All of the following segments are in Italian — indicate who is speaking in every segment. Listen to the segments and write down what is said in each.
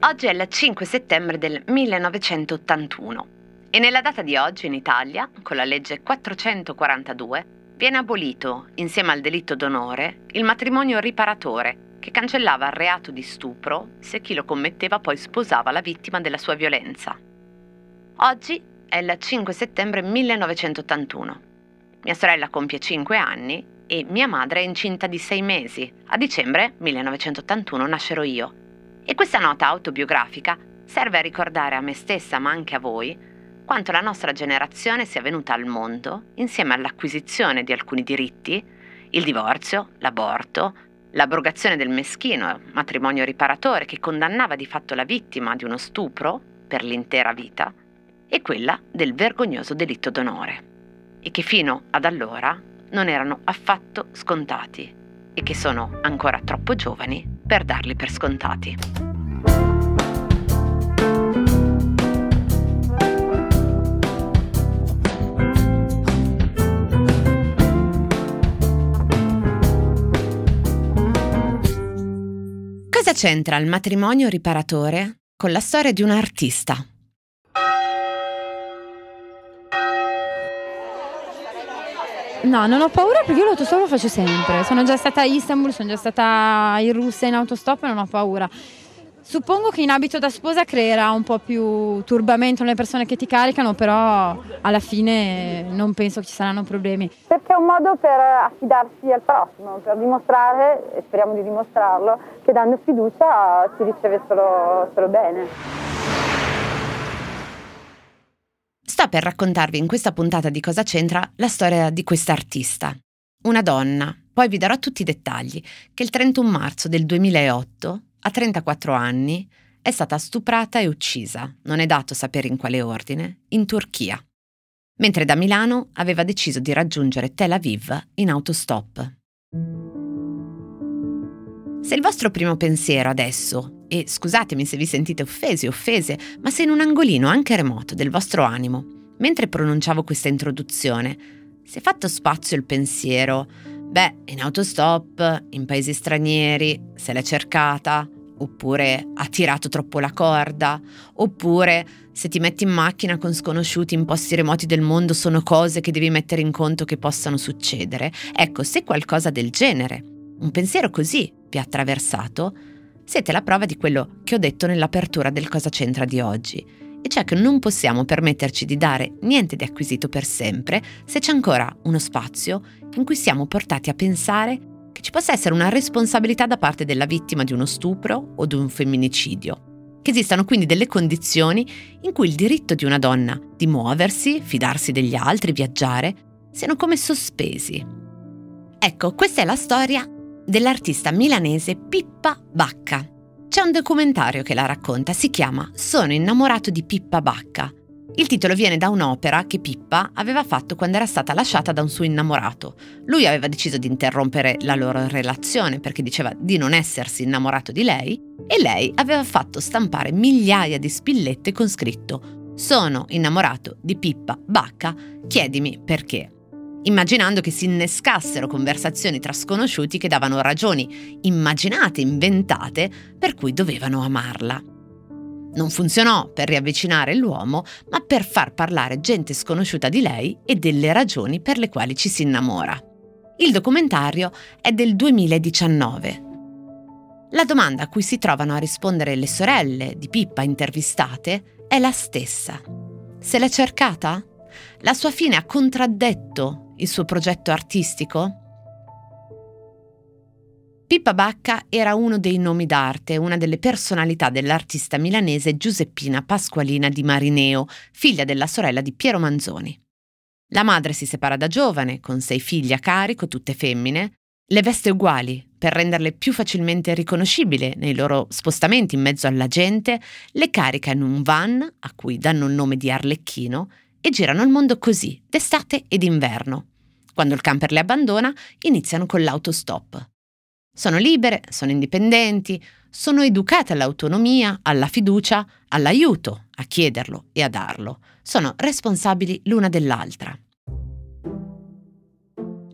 Speaker 1: Oggi è il 5 settembre del 1981 e nella data di oggi in Italia, con la legge 442, viene abolito, insieme al delitto d'onore, il matrimonio riparatore, che cancellava il reato di stupro se chi lo commetteva poi sposava la vittima della sua violenza. Oggi è il 5 settembre 1981. Mia sorella compie 5 anni e mia madre è incinta di 6 mesi. A dicembre 1981 nascerò io e questa nota autobiografica serve a ricordare a me stessa, ma anche a voi, quanto la nostra generazione sia venuta al mondo insieme all'acquisizione di alcuni diritti, il divorzio, l'aborto, l'abrogazione del meschino matrimonio riparatore che condannava di fatto la vittima di uno stupro per l'intera vita, e quella del vergognoso delitto d'onore, e che fino ad allora non erano affatto scontati e che sono ancora troppo giovani per darli per scontati. Cosa c'entra il matrimonio riparatore con la storia di un artista?
Speaker 2: No, non ho paura perché io l'autostop lo faccio sempre. Sono già stata a Istanbul, sono già stata in Russia in autostop e non ho paura. Suppongo che in abito da sposa creerà un po' più turbamento nelle persone che ti caricano, però alla fine non penso ci saranno problemi.
Speaker 3: Perché è un modo per affidarsi al prossimo, per dimostrare, e speriamo di dimostrarlo, che dando fiducia si riceve solo, solo bene.
Speaker 1: Sto per raccontarvi in questa puntata di Cosa c'entra la storia di questa artista. Una donna, poi vi darò tutti i dettagli, che il 31 marzo del 2008, a 34 anni, è stata stuprata e uccisa, non è dato sapere in quale ordine, in Turchia. Mentre da Milano aveva deciso di raggiungere Tel Aviv in autostop. Se il vostro primo pensiero adesso e scusatemi se vi sentite offesi o offese, ma se in un angolino anche remoto del vostro animo, mentre pronunciavo questa introduzione, si è fatto spazio il pensiero, beh, in autostop, in paesi stranieri, se l'è cercata, oppure ha tirato troppo la corda, oppure se ti metti in macchina con sconosciuti in posti remoti del mondo sono cose che devi mettere in conto che possano succedere. Ecco, se qualcosa del genere, un pensiero così vi ha attraversato, siete la prova di quello che ho detto nell'apertura del Cosa c'entra di oggi, e cioè che non possiamo permetterci di dare niente di acquisito per sempre se c'è ancora uno spazio in cui siamo portati a pensare che ci possa essere una responsabilità da parte della vittima di uno stupro o di un femminicidio. Che esistano quindi delle condizioni in cui il diritto di una donna di muoversi, fidarsi degli altri, viaggiare, siano come sospesi. Ecco, questa è la storia dell'artista milanese Pippa Bacca. C'è un documentario che la racconta, si chiama Sono innamorato di Pippa Bacca. Il titolo viene da un'opera che Pippa aveva fatto quando era stata lasciata da un suo innamorato. Lui aveva deciso di interrompere la loro relazione perché diceva di non essersi innamorato di lei e lei aveva fatto stampare migliaia di spillette con scritto Sono innamorato di Pippa Bacca, chiedimi perché immaginando che si innescassero conversazioni tra sconosciuti che davano ragioni immaginate, inventate, per cui dovevano amarla. Non funzionò per riavvicinare l'uomo, ma per far parlare gente sconosciuta di lei e delle ragioni per le quali ci si innamora. Il documentario è del 2019. La domanda a cui si trovano a rispondere le sorelle di Pippa intervistate è la stessa. Se l'è cercata? La sua fine ha contraddetto il suo progetto artistico? Pippa Bacca era uno dei nomi d'arte, una delle personalità dell'artista milanese Giuseppina Pasqualina di Marineo, figlia della sorella di Piero Manzoni. La madre si separa da giovane, con sei figli a carico, tutte femmine, le veste uguali per renderle più facilmente riconoscibili nei loro spostamenti in mezzo alla gente, le carica in un van, a cui danno il nome di Arlecchino, e girano il mondo così, d'estate ed inverno. Quando il camper le abbandona, iniziano con l'autostop. Sono libere, sono indipendenti, sono educate all'autonomia, alla fiducia, all'aiuto, a chiederlo e a darlo. Sono responsabili l'una dell'altra.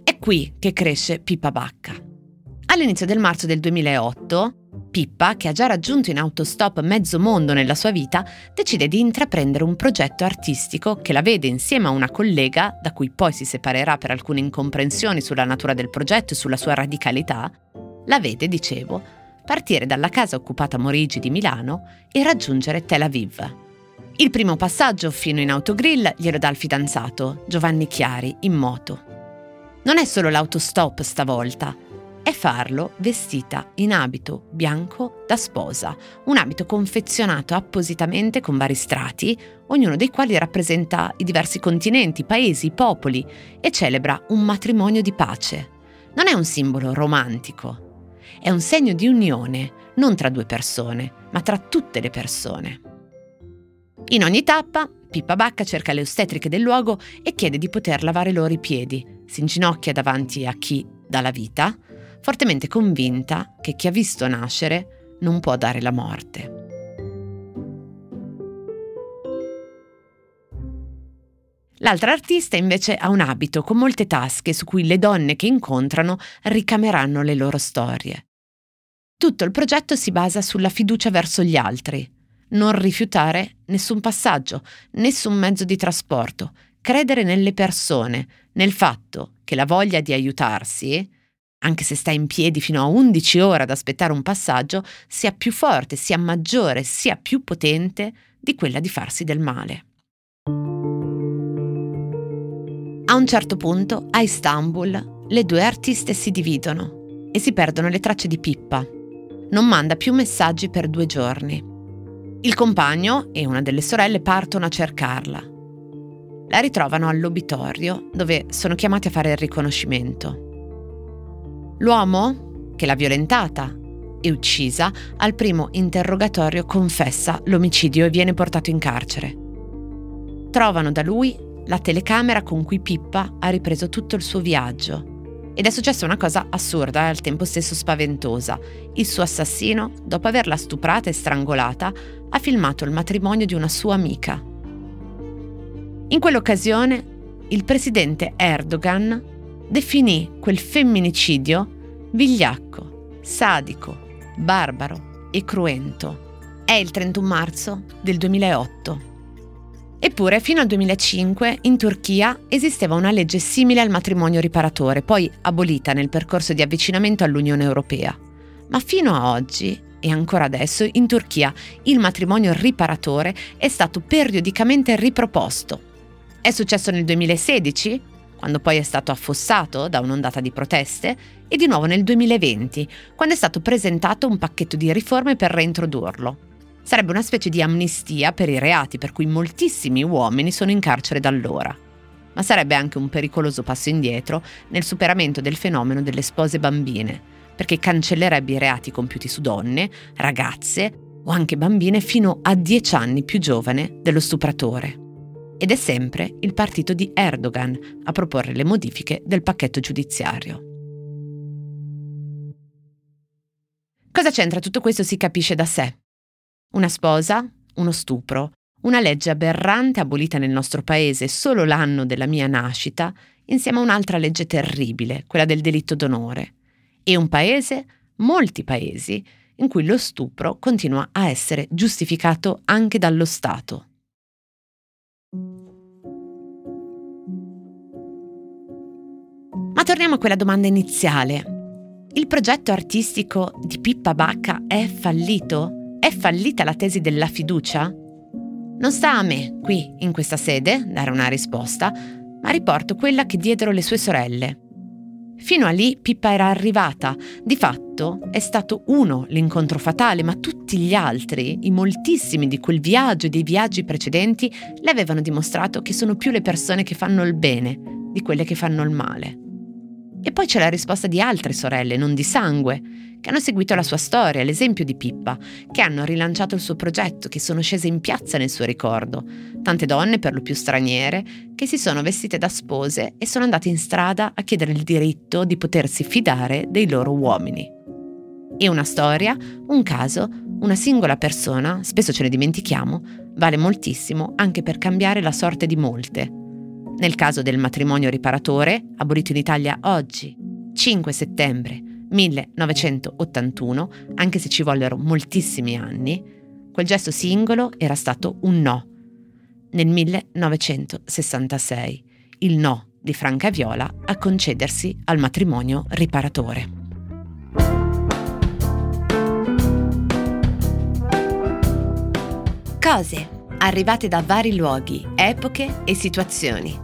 Speaker 1: È qui che cresce Pippa Bacca. All'inizio del marzo del 2008, Pippa, che ha già raggiunto in autostop mezzo mondo nella sua vita, decide di intraprendere un progetto artistico che la vede insieme a una collega, da cui poi si separerà per alcune incomprensioni sulla natura del progetto e sulla sua radicalità, la vede, dicevo, partire dalla casa occupata Morigi di Milano e raggiungere Tel Aviv. Il primo passaggio fino in autogrill glielo dà il fidanzato, Giovanni Chiari, in moto. Non è solo l'autostop stavolta, è farlo vestita in abito bianco da sposa, un abito confezionato appositamente con vari strati, ognuno dei quali rappresenta i diversi continenti, paesi, popoli e celebra un matrimonio di pace. Non è un simbolo romantico, è un segno di unione, non tra due persone, ma tra tutte le persone. In ogni tappa, Pippa Bacca cerca le ostetriche del luogo e chiede di poter lavare loro i piedi, si inginocchia davanti a chi dà la vita, fortemente convinta che chi ha visto nascere non può dare la morte. L'altra artista invece ha un abito con molte tasche su cui le donne che incontrano ricameranno le loro storie. Tutto il progetto si basa sulla fiducia verso gli altri, non rifiutare nessun passaggio, nessun mezzo di trasporto, credere nelle persone, nel fatto che la voglia di aiutarsi anche se sta in piedi fino a 11 ore ad aspettare un passaggio, sia più forte, sia maggiore, sia più potente di quella di farsi del male. A un certo punto, a Istanbul, le due artiste si dividono e si perdono le tracce di Pippa. Non manda più messaggi per due giorni. Il compagno e una delle sorelle partono a cercarla. La ritrovano all'obitorio, dove sono chiamati a fare il riconoscimento. L'uomo, che l'ha violentata e uccisa, al primo interrogatorio confessa l'omicidio e viene portato in carcere. Trovano da lui la telecamera con cui Pippa ha ripreso tutto il suo viaggio. Ed è successa una cosa assurda e al tempo stesso spaventosa. Il suo assassino, dopo averla stuprata e strangolata, ha filmato il matrimonio di una sua amica. In quell'occasione, il presidente Erdogan definì quel femminicidio vigliacco, sadico, barbaro e cruento. È il 31 marzo del 2008. Eppure, fino al 2005 in Turchia esisteva una legge simile al matrimonio riparatore, poi abolita nel percorso di avvicinamento all'Unione Europea. Ma fino a oggi, e ancora adesso, in Turchia il matrimonio riparatore è stato periodicamente riproposto. È successo nel 2016, quando poi è stato affossato da un'ondata di proteste, e di nuovo nel 2020, quando è stato presentato un pacchetto di riforme per reintrodurlo. Sarebbe una specie di amnistia per i reati per cui moltissimi uomini sono in carcere da allora. Ma sarebbe anche un pericoloso passo indietro nel superamento del fenomeno delle spose bambine, perché cancellerebbe i reati compiuti su donne, ragazze o anche bambine fino a 10 anni più giovane dello stupratore ed è sempre il partito di Erdogan a proporre le modifiche del pacchetto giudiziario. Cosa c'entra tutto questo si capisce da sé. Una sposa, uno stupro, una legge aberrante abolita nel nostro paese solo l'anno della mia nascita, insieme a un'altra legge terribile, quella del delitto d'onore, e un paese, molti paesi, in cui lo stupro continua a essere giustificato anche dallo Stato. Torniamo a quella domanda iniziale. Il progetto artistico di Pippa Bacca è fallito? È fallita la tesi della fiducia? Non sta a me, qui, in questa sede, dare una risposta, ma riporto quella che diedero le sue sorelle. Fino a lì Pippa era arrivata. Di fatto è stato uno l'incontro fatale, ma tutti gli altri, i moltissimi di quel viaggio e dei viaggi precedenti, le avevano dimostrato che sono più le persone che fanno il bene di quelle che fanno il male. E poi c'è la risposta di altre sorelle, non di sangue, che hanno seguito la sua storia, l'esempio di Pippa, che hanno rilanciato il suo progetto, che sono scese in piazza nel suo ricordo. Tante donne, per lo più straniere, che si sono vestite da spose e sono andate in strada a chiedere il diritto di potersi fidare dei loro uomini. E una storia, un caso, una singola persona, spesso ce ne dimentichiamo, vale moltissimo anche per cambiare la sorte di molte nel caso del matrimonio riparatore, abolito in Italia oggi, 5 settembre 1981, anche se ci vollero moltissimi anni, quel gesto singolo era stato un no. Nel 1966, il no di Franca Viola a concedersi al matrimonio riparatore. Cose arrivate da vari luoghi, epoche e situazioni.